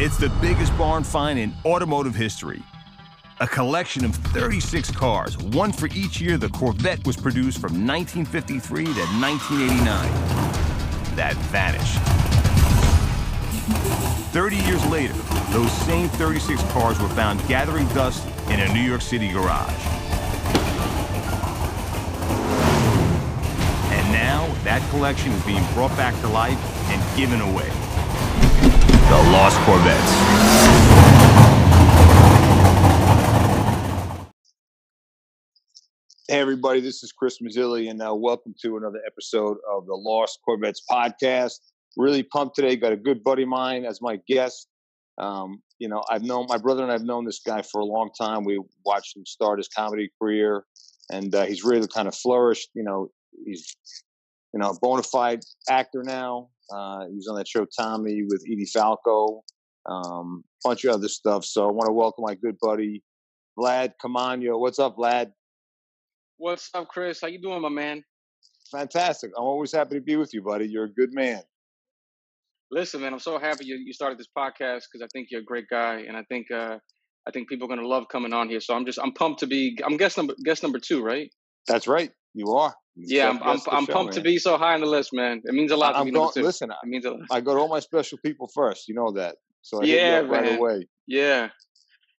It's the biggest barn find in automotive history. A collection of 36 cars, one for each year the Corvette was produced from 1953 to 1989. That vanished. 30 years later, those same 36 cars were found gathering dust in a New York City garage. And now, that collection is being brought back to life and given away. The Lost Corvettes. Hey, everybody, this is Chris Mazzilli, and uh, welcome to another episode of the Lost Corvettes podcast. Really pumped today. Got a good buddy of mine as my guest. Um, you know, I've known my brother and I've known this guy for a long time. We watched him start his comedy career, and uh, he's really kind of flourished. You know, he's you know a bona fide actor now. Uh, he was on that show Tommy with Edie Falco, um, bunch of other stuff. So I want to welcome my good buddy Vlad Caamano. What's up, Vlad? What's up, Chris? How you doing, my man? Fantastic. I'm always happy to be with you, buddy. You're a good man. Listen, man, I'm so happy you, you started this podcast because I think you're a great guy, and I think uh, I think people are gonna love coming on here. So I'm just I'm pumped to be. I'm guest number guest number two, right? That's right. You are. Yeah, I'm I'm, I'm show, pumped to be so high on the list, man. It means a lot I'm going, listen, It means a lot. I go to all my special people first. You know that. So I Yeah, right away. Yeah,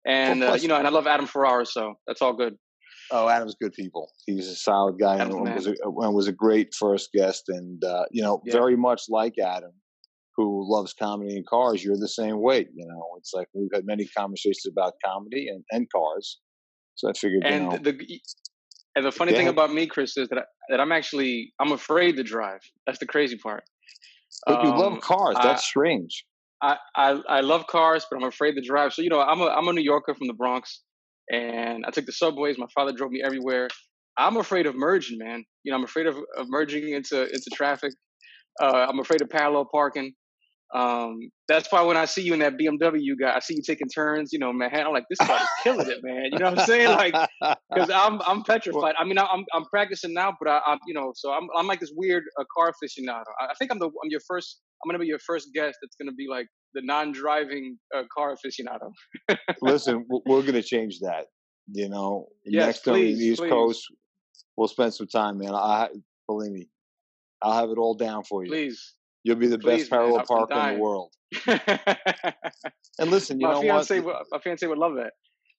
and Well, uh, you know, and I love Adam Ferrara, so that's all good. Oh, Adam's good people. He's a solid guy and Adam's was a, and was a great first guest. And, uh, you know, Yeah. very much like Adam, who loves comedy and cars, you're the same way. You know, it's like we've had many conversations about comedy and, and cars. So I figured, you know, the and the funny Go thing about me, Chris, is that I, that I'm actually I'm afraid to drive. That's the crazy part. but you Um, love cars. I- That's strange. I, I I love cars, but I'm afraid to drive. So you know, I'm a I'm a New Yorker from the Bronx, and I took the subways. My father drove me everywhere. I'm afraid of merging, man. You know, I'm afraid of, of merging into into traffic. Uh, I'm afraid of parallel parking. Um, that's why when I see you in that BMW you got, I see you taking turns. You know, Manhattan. I'm like, this guy's killing it, man. You know what I'm saying? Like, because I'm I'm petrified. I mean, I- I'm I'm practicing now, but I, I'm you know, so I'm I'm like this weird uh, car aficionado. I I think I'm the I'm your first. I'm gonna be your first guest. That's gonna be like the non-driving uh, car aficionado. Listen, we're to change that. You know, Yes, next time on the East please. Coast, we'll spend some time, man. I believe me, I'll have it all down for you. Please. You'll be the Please, best man, parallel I'm- I'm in the world. And listen, you know fiance, what? would- my fiance would love it.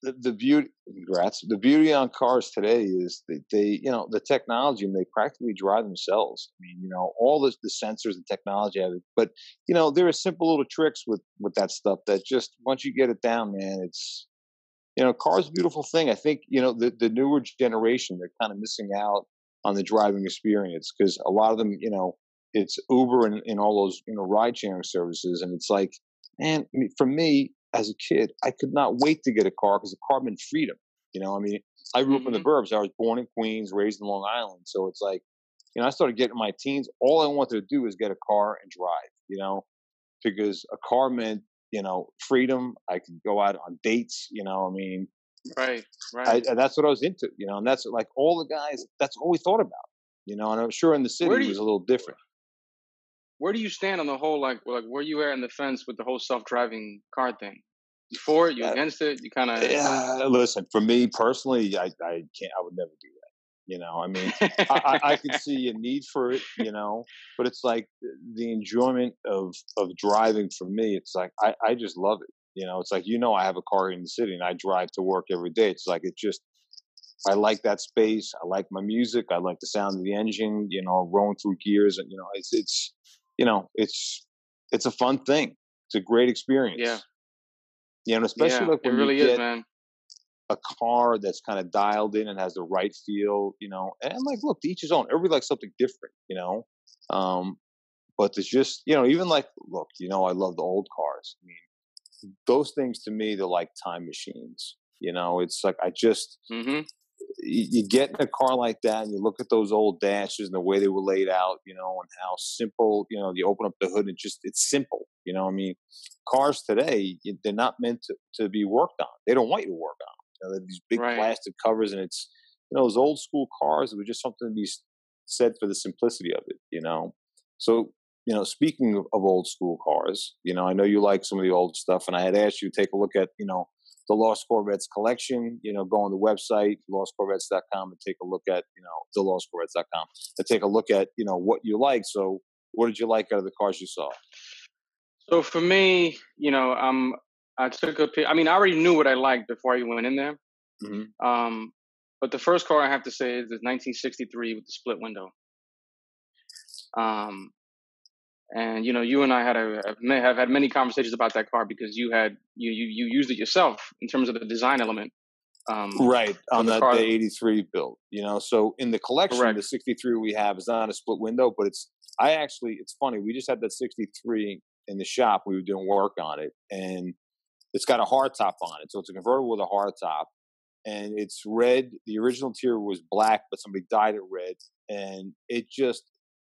The, the beauty, congrats. The beauty on cars today is that they, you know, the technology and they practically drive themselves. I mean, you know, all the, the sensors and technology have it, but you know, there are simple little tricks with with that stuff that just once you get it down, man, it's you know, cars a beautiful thing. I think you know the the newer generation they're kind of missing out on the driving experience because a lot of them, you know, it's Uber and, and all those you know ride sharing services, and it's like, man, I mean, for me as a kid, I could not wait to get a car because the car meant freedom. You know, I mean, I grew up in the mm-hmm. burbs. I was born in Queens, raised in Long Island, so it's like, you know, I started getting my teens. All I wanted to do is get a car and drive. You know, because a car meant you know freedom. I could go out on dates. You know, I mean, Right, I, right. and that's what I was into. You know, and that's like all the guys. That's all we thought about. You know, and I'm sure in the city do it was a little different. Where do you stand on the whole like like where you at in the fence with the whole self-driving car thing? You for it? You Uh, against it? You kind of. Yeah, listen, for me personally, I, I can't. I would never do that. You know, I mean, I, I, I could see a need for it, you know, but it's like the enjoyment of of driving for me. It's like I, I just love it. You know, it's like you know I have a car in the city and I drive to work every day. It's like it just I like that space. I like my music. I like the sound of the engine. You know, rolling through gears and you know it's it's you know it's it's a fun thing. It's a great experience. Yeah. You know, especially yeah, like it when really you is, get man. a car that's kind of dialed in and has the right feel, you know. And like, look, to each his own. Everybody likes something different, you know. Um, but it's just, you know, even like, look, you know, I love the old cars. I mean, those things to me, they're like time machines. You know, it's like I just hmm you, you get in a car like that and you look at those old dashes and the way they were laid out, you know, and how simple, you know, you open up the hood and just it's simple. You know, I mean, cars today they're not meant to, to be worked on. They don't want you to work on. them. You know, they have these big Right. plastic covers and it's you know those old school cars. It was just something to be said for the simplicity of it. You know, so you know, speaking of, of, old school cars, you know, I know you like some of the old stuff, and I had asked you to take a look at, you know, the Lost Corvettes collection. You know, go on the website lostcorvettes.com and take a look at, you know, the lostcorvettes.com and take a look at, you know, what you like. So, what did you like out of the cars you saw? So for me, you know, um, I took a. I mean, I already knew what I liked before I went in there. Mm-hmm. Um, but the first car I have to say is the 1963 with the split window. Um, and you know, you and I had a have had many conversations about that car because you had you you you used it yourself in terms of the design element. Um, right on that the, the 83 build, you know. So in the collection, Correct. the 63 we have is not a split window, but it's I actually it's funny we just had that 63 in the shop. We were doing work on it, and it's got a hardtop on it, so it's a convertible with a hardtop, and it's red. The original interior was black, but somebody dyed it red, and it just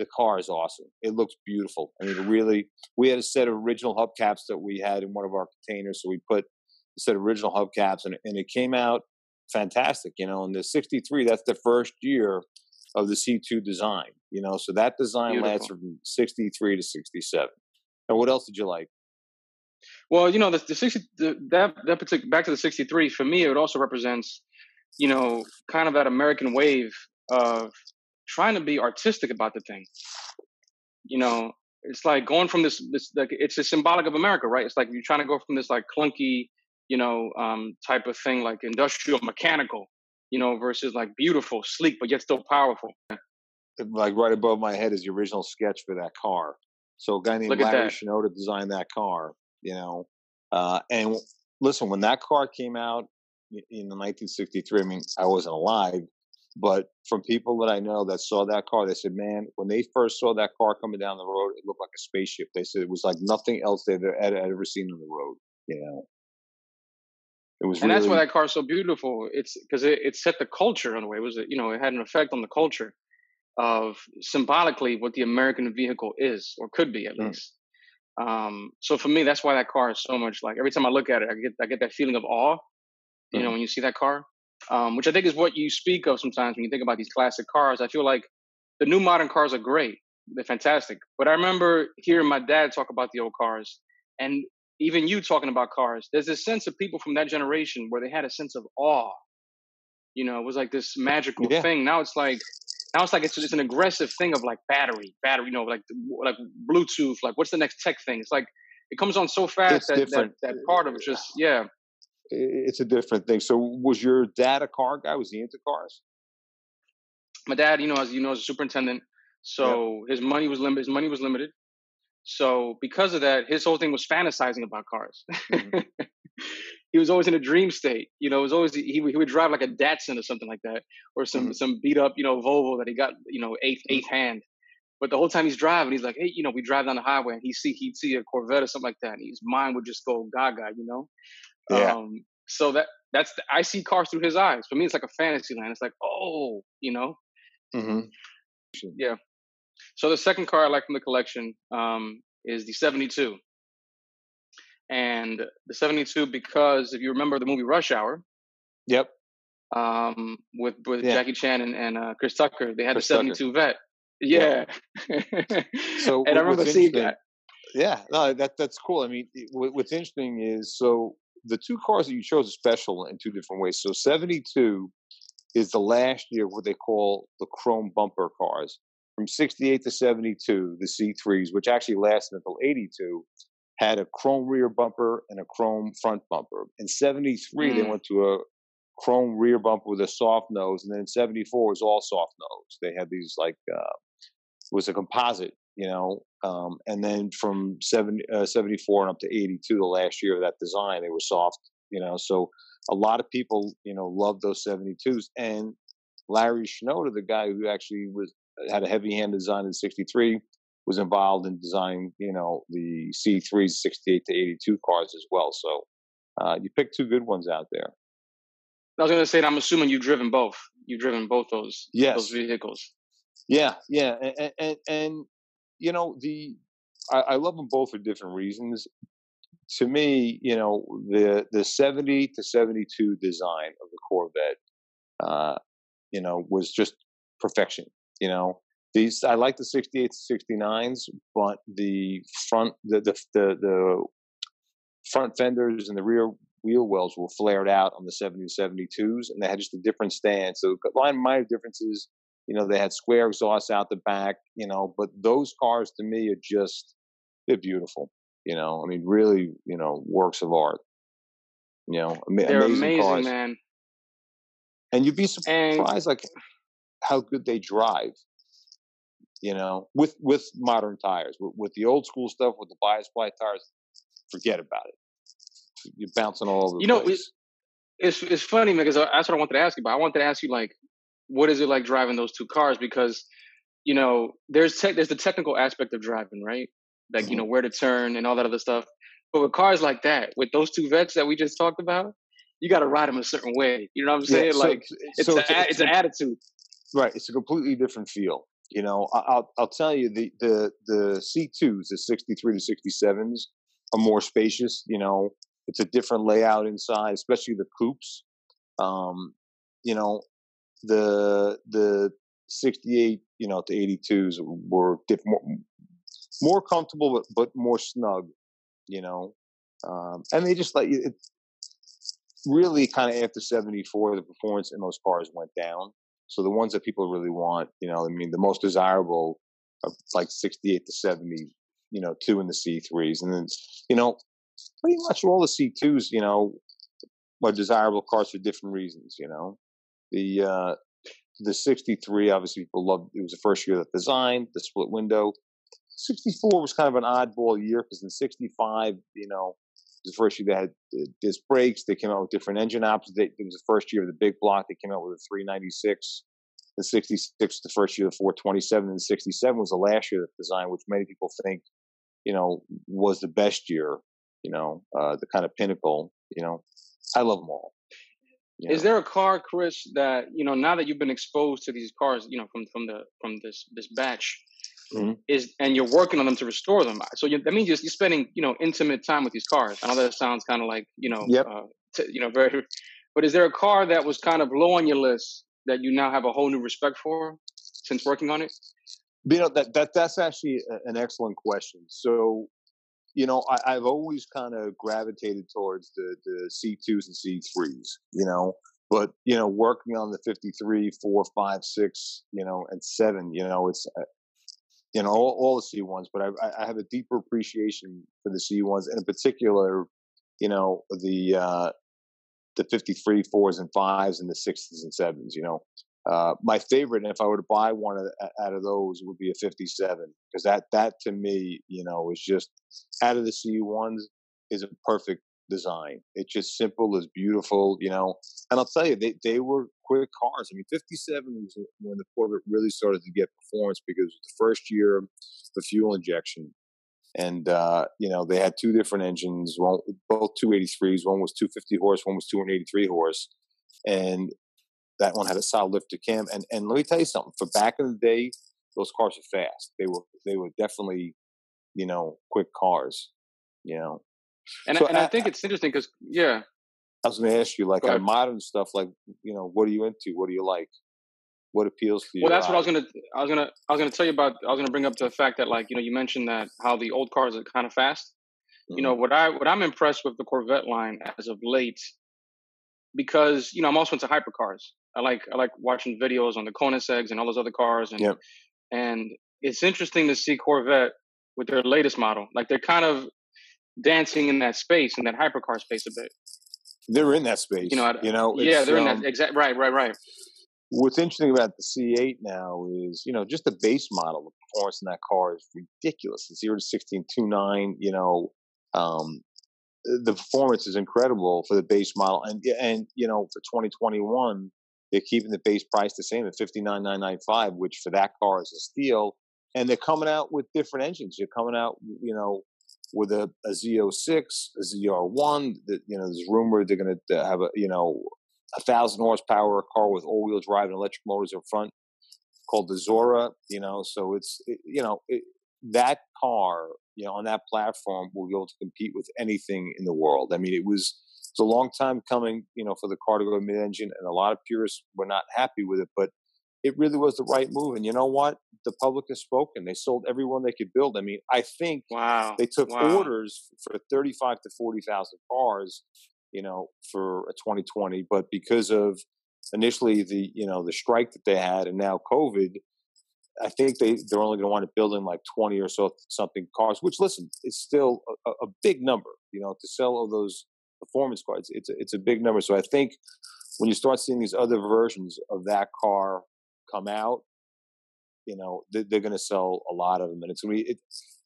the car is awesome. It looks beautiful. I mean, really, we had a set of original hubcaps that we had in one of our containers, so we put a set of original hubcaps, and and it came out fantastic. You know, in the '63, that's the first year of the C2 design. You know, so that design beautiful. lasts from '63 to '67. And what else did you like? Well, you know, the, the 60, the, that, that particular, back to the 63, for me, it also represents, you know, kind of that American wave of trying to be artistic about the thing. You know, it's like going from this, this, like, it's a symbolic of America, right? It's like you're trying to go from this like clunky, you know, um, type of thing, like industrial mechanical, you know, versus like beautiful, sleek, but yet still powerful. Like right above my head is the original sketch for that car. So a guy named Look Larry Shinoda designed that car, you know. Uh, and listen, when that car came out in the 1963, I mean, I wasn't alive, but from people that I know that saw that car, they said, man, when they first saw that car coming down the road, it looked like a spaceship. They said it was like nothing else they'd ever seen on the road, you know. It was, and really... that's why that car is so beautiful. It's because it, it set the culture in a way. It was, you know, it had an effect on the culture of symbolically what the American vehicle is or could be at mm. least. Um, so for me, that's why that car is so much like every time I look at it, I get I get that feeling of awe. You mm. know, when you see that car, um, which I think is what you speak of sometimes when you think about these classic cars. I feel like the new modern cars are great; they're fantastic. But I remember hearing my dad talk about the old cars, and even you talking about cars. There's this sense of people from that generation where they had a sense of awe. You know, it was like this magical yeah. thing. Now it's like now it's like it's, it's an aggressive thing of like battery, battery, you know, like like Bluetooth, like what's the next tech thing? It's like it comes on so fast that, that, that part of it just yeah. It's a different thing. So was your dad a car guy? Was he into cars? My dad, you know, as you know, is a superintendent, so his money was limited. His money was limited. So because of that, his whole thing was fantasizing about cars. Mm-hmm. he was always in a dream state. You know, it was always he, he would drive like a Datsun or something like that, or some mm-hmm. some beat up you know Volvo that he got you know 8th mm-hmm. eighth hand. But the whole time he's driving, he's like, hey, you know, we drive down the highway and he see he'd see a Corvette or something like that, and his mind would just go gaga, you know. Yeah. Um, so that that's the, I see cars through his eyes. For me, it's like a fantasy land. It's like, oh, you know. Mm-hmm. Yeah. So the second car I like from the collection um, is the 72 and the 72 because if you remember the movie Rush Hour. Yep. Um, with with yeah. Jackie Chan and, and uh, Chris Tucker, they had Chris the 72 vet. Yeah. yeah. so and I remember seeing that. Yeah, no, that that's cool. I mean, what's interesting is so the two cars that you chose are special in two different ways. So 72 is the last year of what they call the chrome bumper cars. From 68 to 72, the C3s, which actually lasted until 82, had a chrome rear bumper and a chrome front bumper. In 73, mm. they went to a chrome rear bumper with a soft nose, and then in 74 was all soft nose. They had these like, uh, it was a composite, you know, um, and then from 70, uh, 74 and up to 82, the last year of that design, they were soft, you know, so a lot of people, you know, loved those 72s. And Larry Shinoda, the guy who actually was had a heavy hand design in 63, was involved in designing, you know, the C3 68 to 82 cars as well. So uh, you picked two good ones out there. I was going to say, I'm assuming you've driven both. You've driven both those yes. those vehicles. Yeah, yeah, and and, and you know the I, I love them both for different reasons. To me, you know the the 70 to 72 design of the Corvette, uh, you know, was just perfection. You know, These I like the 68s, 69s, but the front, the the the, the front fenders and the rear wheel wells were flared out on the 70 72s, and they had just a different stance. So line minor differences. You know, they had square exhausts out the back. You know, but those cars to me are just they're beautiful. You know, I mean, really, you know, works of art. You know, they're amazing, amazing cars. man. And you'd be surprised, and, like how good they drive. You know, with with modern tires, with, with the old school stuff, with the bias ply tires, forget about it. You're bouncing all over. You know, place. it's it's funny because uh, that's what I wanted to ask you. But I wanted to ask you like, what is it like driving those two cars? Because you know, there's te- there's the technical aspect of driving, right? Like mm-hmm. you know where to turn and all that other stuff. But with cars like that, with those two vets that we just talked about, you got to ride them a certain way. You know what I'm saying? Yeah, so, like it's so a, it's, a, it's, an attitude. Right. It's a completely different feel. You know, I'll I'll tell you the the the C2s, the 63 to 67s, are more spacious. You know, it's a different layout inside, especially the coupes. Um, you know, the the 68, you know, to 82s were diff- more, more comfortable, but but more snug. You know, um, and they just like it. Really, kind of after 74, the performance in those cars went down. So the ones that people really want, you know, I mean, the most desirable are like 68 to 70, you know, two in the C3s. And then, you know, pretty much all the C2s, you know, are desirable cars for different reasons, you know. The, uh, the 63, obviously people loved, it was the first year of the design, the split window. 64 was kind of an oddball year because in 65, you know, the first year they had disc brakes. They came out with different engine options. They, it was the first year of the big block. They came out with a 396. The 66, the first year of the 427, and the 67 was the last year of the design, which many people think, you know, was the best year. You know, uh, the kind of pinnacle. You know, I love them all. Is there a car, Chris, that you know now that you've been exposed to these cars, you know, from from the from this this batch, mm-hmm. is and you're working on them to restore them. So you, that means you're, you're, spending you know intimate time with these cars. I know that sounds kind of like you know yep. uh, t- you know very, but is there a car that was kind of low on your list that you now have a whole new respect for since working on it? You know that that that's actually an excellent question. So you know, I, have always kind of gravitated towards the the C2s and C3s, you know, but you know, working on the 53, 4, 5, 6, you know, and 7, you know, it's uh, you know all, all the C ones, but I, I have a deeper appreciation for the C ones, and in particular, you know the uh, the 53 fours and fives and the sixes and sevens. You know, uh, my favorite, and if I were to buy one of, out of those, would be a 57 because that that to me, you know, is just out of the C ones is a perfect design. It's just simple, it's beautiful, you know. And I'll tell you, they, they were quick cars. I mean, 57 was when the Corvette really started to get performance because it was the first year the fuel injection. And, uh, you know, they had two different engines, one, both 283s. One was 250 horse, one was 283 horse. And that one had a solid lifter cam. And, and let me tell you something, for back in the day, those cars were fast. They were, they were definitely, you know, quick cars, you know. And, so and I, I think it's interesting because, yeah. I was going to ask you, like, on modern stuff, like, you know, what are you into? What do you like? What appeals to you? Well, that's what I was gonna, I was gonna, I was gonna tell you about. I was gonna bring up the fact that, like, you know, you mentioned that how the old cars are kind of fast. Mm-hmm. You know, what I, what I'm impressed with the Corvette line as of late, because you know, I'm also into hypercars. I like, I like watching videos on the Koenigseggs and all those other cars, and yep. and it's interesting to see Corvette with their latest model. Like, they're kind of dancing in that space, in that hypercar space a bit. They're in that space. You know, you know yeah, they're um, in that exact right, right, right. What's interesting about the C8 now is, you know, just the base model, the performance in that car is ridiculous. It's zero to sixteen two nine. You know, um, the performance is incredible for the base model, and and you know, for 2021, they're keeping the base price the same at fifty nine nine nine five, which for that car is a steal. And they're coming out with different engines. You're coming out, you know, with a, a Z06, a ZR1. That you know, there's rumor they're going to uh, have a you know a thousand horsepower car with all wheel drive and electric motors in front, called the Zora. You know, so it's it, you know it, that car you know on that platform will be able to compete with anything in the world. I mean, it was it's a long time coming, you know, for the car to go mid-engine, and a lot of purists were not happy with it. But it really was the right move. And you know what? The public has spoken. They sold everyone they could build. I mean, I think wow. they took wow. orders for 35 to 40,000 cars, you know, for a 2020. But because of initially the, you know, the strike that they had and now COVID, I think they, they're only going to want to build in like 20 or so something cars, which listen, it's still a, a big number, you know, to sell all those performance cars. It's a, it's a big number. So I think when you start seeing these other versions of that car come out, you know, they're, they're going to sell a lot of them. And it's going to be, it,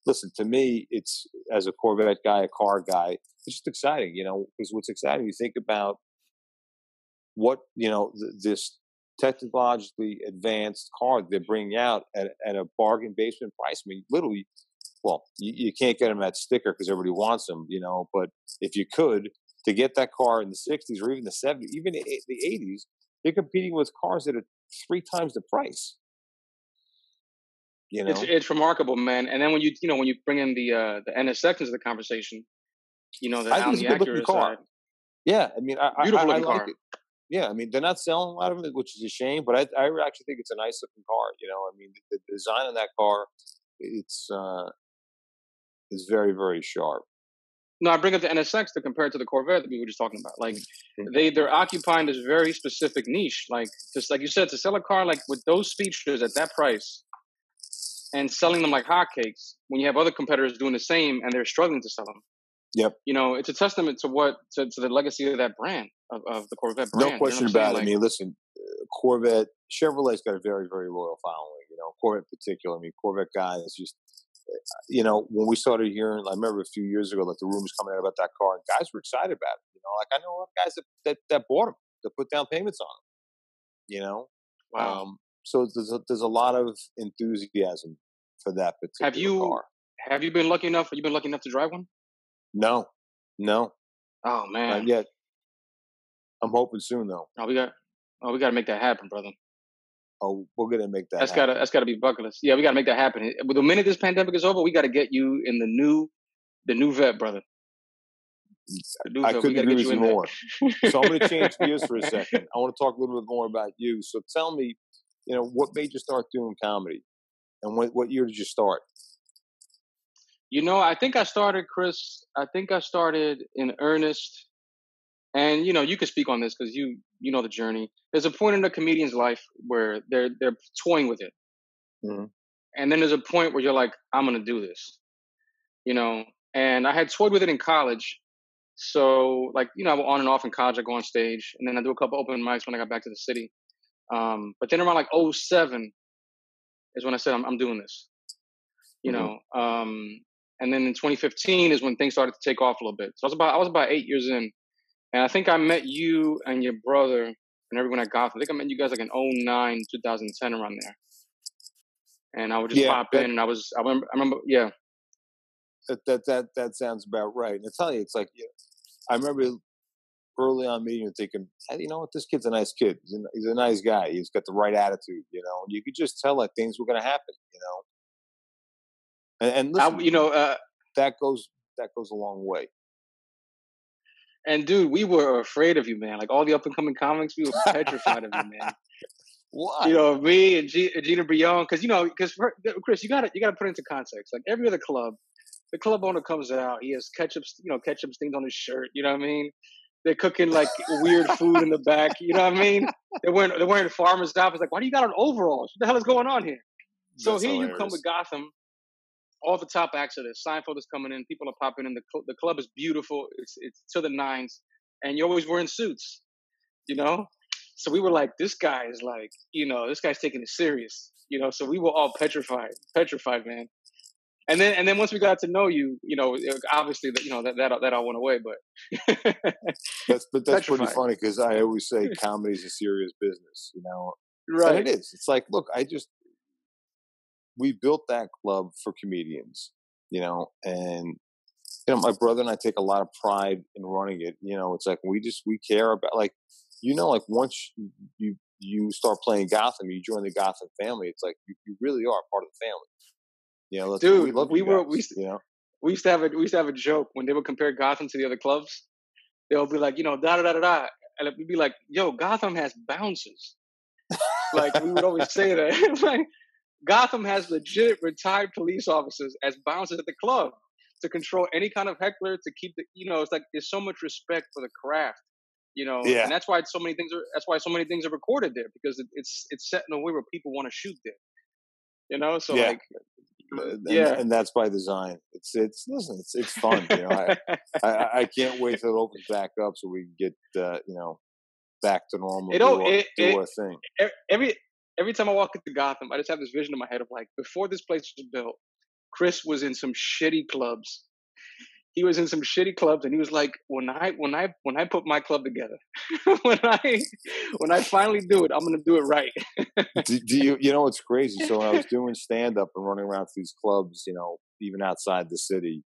listen, to me, it's as a Corvette guy, a car guy, it's just exciting, you know, because what's exciting, you think about what, you know, th- this technologically advanced car they're bringing out at, at a bargain basement price. I mean, literally, well, you, you can't get them at sticker because everybody wants them, you know, but if you could, to get that car in the 60s or even the 70s, even the 80s, they're competing with cars that are three times the price. You know, it's, it's remarkable, man. And then when you you know when you bring in the uh, the NSX into the conversation, you know, the I think it's a good looking car. Yeah, I mean, I, beautiful I, I like car. it. Yeah, I mean, they're not selling a lot of them, which is a shame. But I, I actually think it's a nice looking car. You know, I mean, the, the design of that car, it's uh, is very very sharp. No, I bring up the NSX to compare it to the Corvette that we were just talking about. Like they they're occupying this very specific niche. Like just like you said, to sell a car like with those features at that price and selling them like hotcakes when you have other competitors doing the same and they're struggling to sell them. Yep. You know, it's a testament to what to, to the legacy of that brand of, of the Corvette brand. No question you know about it. like, I mean, listen, uh, Corvette, Chevrolet's got a very, very loyal following. You know, Corvette in particular. I mean, Corvette guys just, you know, when we started hearing, I remember a few years ago, like the rumors coming out about that car, and guys were excited about it. You know, like I know a lot of guys that that, that bought them, that put down payments on them. You know, wow. um, so there's a, there's a lot of enthusiasm for that particular have you car. have you been lucky enough? Have you been lucky enough to drive one? No, no, Oh man, not yet. I'm hoping soon though. oh we got oh we got to make that happen, brother. Oh, we're gonna make that. That's happen. gotta that's gotta be bucket list. Yeah, we gotta make that happen. The minute this pandemic is over, we gotta get you in the new the new vet, brother. I couldn't agree with you you more. So I'm going to change gears for a second. I want to talk a little bit more about you. So tell me, you know, what made you start doing comedy, and what what year did you start? You know, I think I started, Chris. I think I started in earnest, and you know, you could speak on this because you you know the journey. There's a point in a comedian's life where they're they're toying with it, Mhm. and then there's a point where you're like, I'm gonna do this, you know. And I had toyed with it in college, so like you know, I go on and off in college. I go on stage, and then I do a couple open mics when I got back to the city. Um, but then around like 07 is when I said I'm, I'm doing this, you Mhm. know. Um, and then in 2015 is when things started to take off a little bit. So I was about I was about eight years in, and I think I met you and your brother and everyone at Gotham. I think I met you guys like in 09, 2010 around there. And I would just Yeah, pop that- in, and I was I remember I remember yeah That that that that sounds about right. And I tell you, it's like you I remember early on meeting you thinking, hey, you know what, this kid's a nice kid. He's a, he's a nice guy. He's got the right attitude, you know. And you could just tell that things were going to happen, you know. And, and I, you know uh, that goes that goes a long way. And dude we were afraid of you man. Like all the up and coming comics we were petrified of you man. Why? you know me and G- Gina Brillon because you know because Chris you got to you got to put it into context like every other club the club owner comes out he has ketchup you know ketchup stains on his shirt you know what I mean? They're cooking like weird food in the back you know what I mean? They're wearing they're wearing farmers outfits like why do you got on overalls? What the hell is going on here? So That's here you come with Gotham all the top acts are there Seinfeld is coming in people are popping in the cl- the club is beautiful it's it's to the nines and you're always wearing suits you know so we were like, this guy is like, you know, this guy's taking it serious, you know. So we were all petrified, petrified, man. And then, and then once we got to know you, you know, obviously, that you know, that that that all went away. But That's but that's pretty funny because I always say comedy's a serious business, you know. right, And it is. It's like, look, I just we built that club for comedians, you know, and you know, my brother and I take a lot of pride in running it. You know, it's like we just we care about like you know, like once you you start playing Gotham, you join the Gotham family. It's like you, you really are part of the family. You know, we Dude, we you were- guys, we used you know. we used to have a we used to have a joke when they would compare Gotham to the other clubs. They'll be like, you know, da da da da da, and we'd be like, yo, Gotham has bouncers. like we would always say that. like Gotham has legit retired police officers as bouncers at the club to control any kind of heckler to keep the you know it's like there's so much respect for the craft you know Yeah. and that's why so many things are that's why so many things are recorded there because it, it's it's set in a way where people want to shoot there you know so Yeah. like and, yeah. and that's by design. It's it's listen, it's it's fun. You know, I, I I can't wait till it opens back up so we can get uh, you know back to normal. It do it- do it- our thing. every every time I walk into Gotham, I just have this vision in my head of like before this place was built, Chris was in some shitty clubs. He was in some shitty clubs, and he was like, "When I when I when I put my club together, when I when I finally do it, I'm gonna do it right." do, do you you know what's crazy? So when I was doing stand up and running around to these clubs, you know, even outside the city,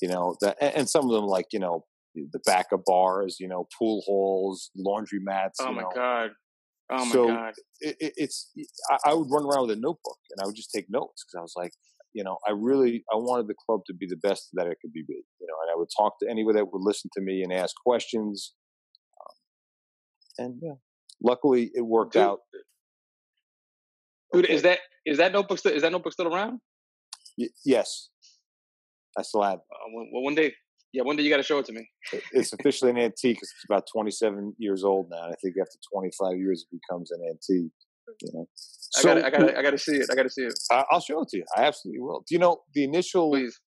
you know, that and, some of them like you know the back of bars, you know, pool halls, laundry mats. Oh my know, god! Oh my So- god! it, it, it's I, I would run around with a notebook and I would just take notes because I was like, you know, I really I wanted the club to be the best that it could be, you know, and I would talk to anybody that would listen to me and ask questions, um, and yeah, luckily it worked Dude, out. Dude, Okay. is that is that notebook still is that notebook still around? Y- yes, I still have. Uh, well, one day, yeah, one day you got to show it to me. It's officially an antique. It's about 27 years old now. I think after 25 years, it becomes an antique. You know, I got I got I got to see it. I got to see it. I- I'll show it to you. I absolutely will. Do you know the initial Please.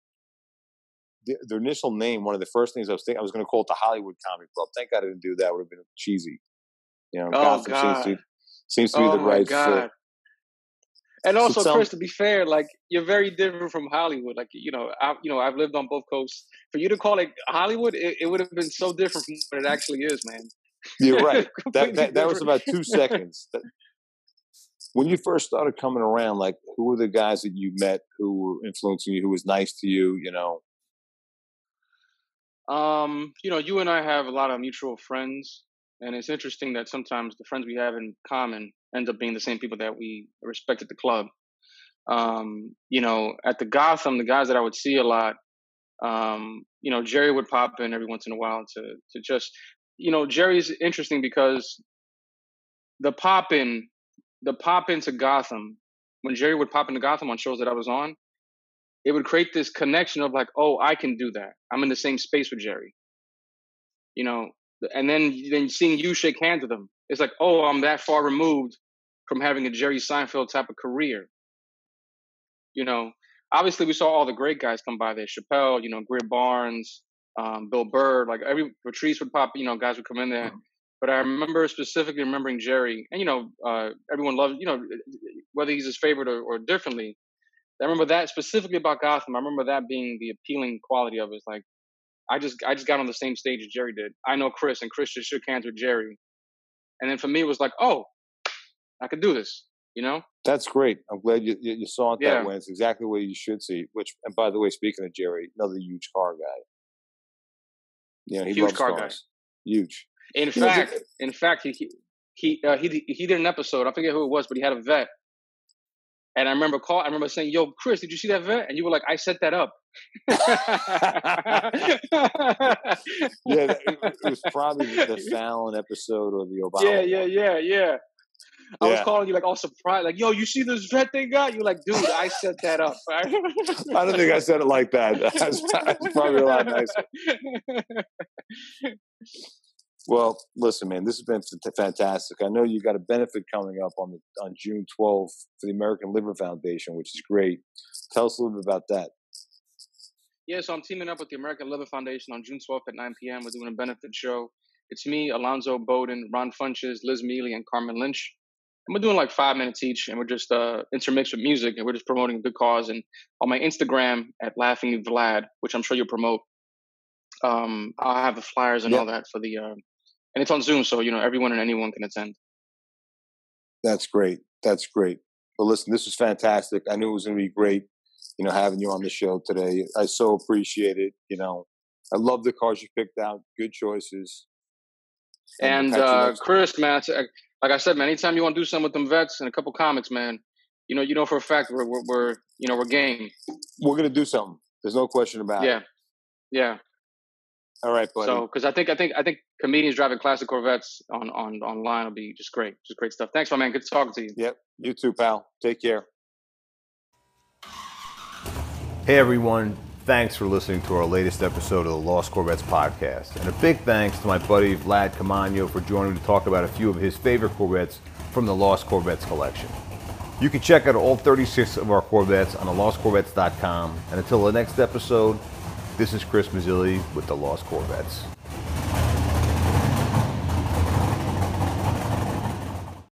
the, the initial name, one of the first things I was thinking, I was going to call it the Hollywood Comedy Club. Thank God I didn't do that. Would have been cheesy. You know, Oh, Gotham seems to God. seems to be oh the right god! fit. And also, tell- Chris, to be fair, like you're very different from Hollywood. Like you know, I you know I've lived on both coasts. For you to call it Hollywood, it, it would have been so different from what it actually is, man. You're right. that, that that was about two seconds. When you first started coming around, like who were the guys that you met who were influencing you, who was nice to you? You know, Um, you know, you and I have a lot of mutual friends, and it's interesting that sometimes the friends we have in common end up being the same people that we respect at the club. Um, you know, at the Gotham, the guys that I would see a lot, um, you know, Jerry would pop in every once in a while to to just, you know, Jerry's interesting because the pop in, the pop into Gotham, when Jerry would pop into Gotham on shows that I was on, it would create this connection of like, oh, I can do that. I'm in the same space with Jerry. You know, and then then seeing you shake hands with him, it's like, oh, I'm that far removed from having a Jerry Seinfeld type of career. You know, obviously we saw all the great guys come by there, Chappelle, you know, Greer Barnes, um, Bill Burr, like every Patrice would pop, you know, guys would come in there. But I remember specifically remembering Jerry, and you know, uh, everyone loves, you know, whether he's his favorite or, or differently. I remember that specifically about Gotham. I remember that being the appealing quality of it. It's like I just I just got on the same stage as Jerry did. I know Chris, and Chris just shook hands with Jerry. And then for me, it was like, oh, I could do this. You know? that's great. I'm glad you you, saw it that way. It's exactly the way you should see. Which, and by the way, speaking of Jerry, another huge car guy. Yeah, he Huge loves car guy. Huge. In fact, in fact, he he he, uh, he he did an episode. I forget who it was, but he had a vet. And I remember call. I remember saying, "Yo, Chris, did you see that vet?" And you were like, "I set that up." Yeah, it, was probably the, Fallon episode or the Obama. yeah, yeah, yeah, yeah. I was calling you like all surprised, like, "Yo, you see this vet they got?" You're like, "Dude, I set that up." I don't think I said it like that. That's probably a lot nicer. Well, listen, man, this has been fantastic. I know you got a benefit coming up on the on June 12th for the American Liver Foundation, which is great. Tell us a little bit about that. Yeah, so I'm teaming up with the American Liver Foundation on June 12th at 9 p.m. We're doing a benefit show. It's me, Alonzo Bowden, Ron Funches, Liz Miele, and Carmen Lynch. And we're doing like five minutes each, and we're just uh, intermixed with music, and we're just promoting a good cause. And on my Instagram at Laughing Vlad, which I'm sure you'll promote, um, I'll have the flyers and Yeah. all that for the, uh, and it's on Zoom, so you know everyone and anyone can attend. That's great. That's great. Well, listen, this was fantastic. I knew it was going to be great, you know, having you on the show today. I so appreciate it. You know, I love the cars you picked out. Good choices. And you uh. Chris, man, like I said, man, anytime you want to do something with them vets and a couple comics, man, you know, you know for a fact we're we're, we're you know we're game. we're going to do something. There's no question about Yeah, it. Yeah. Yeah. All right, buddy. So because I think I think I think comedians driving classic Corvettes on on online will be just great. Just great stuff. Thanks, my man. Good talking to you. Yep. You too, pal. Take care. Hey everyone, thanks for listening to our latest episode of the Lost Corvettes podcast. And a big thanks to my buddy Vlad Caamano for joining me to talk about a few of his favorite Corvettes from the Lost Corvettes collection. You can check out all 36 of our Corvettes on thelostcorvettes.com. And until the next episode, this is Chris Mazzilli with the Lost Corvettes.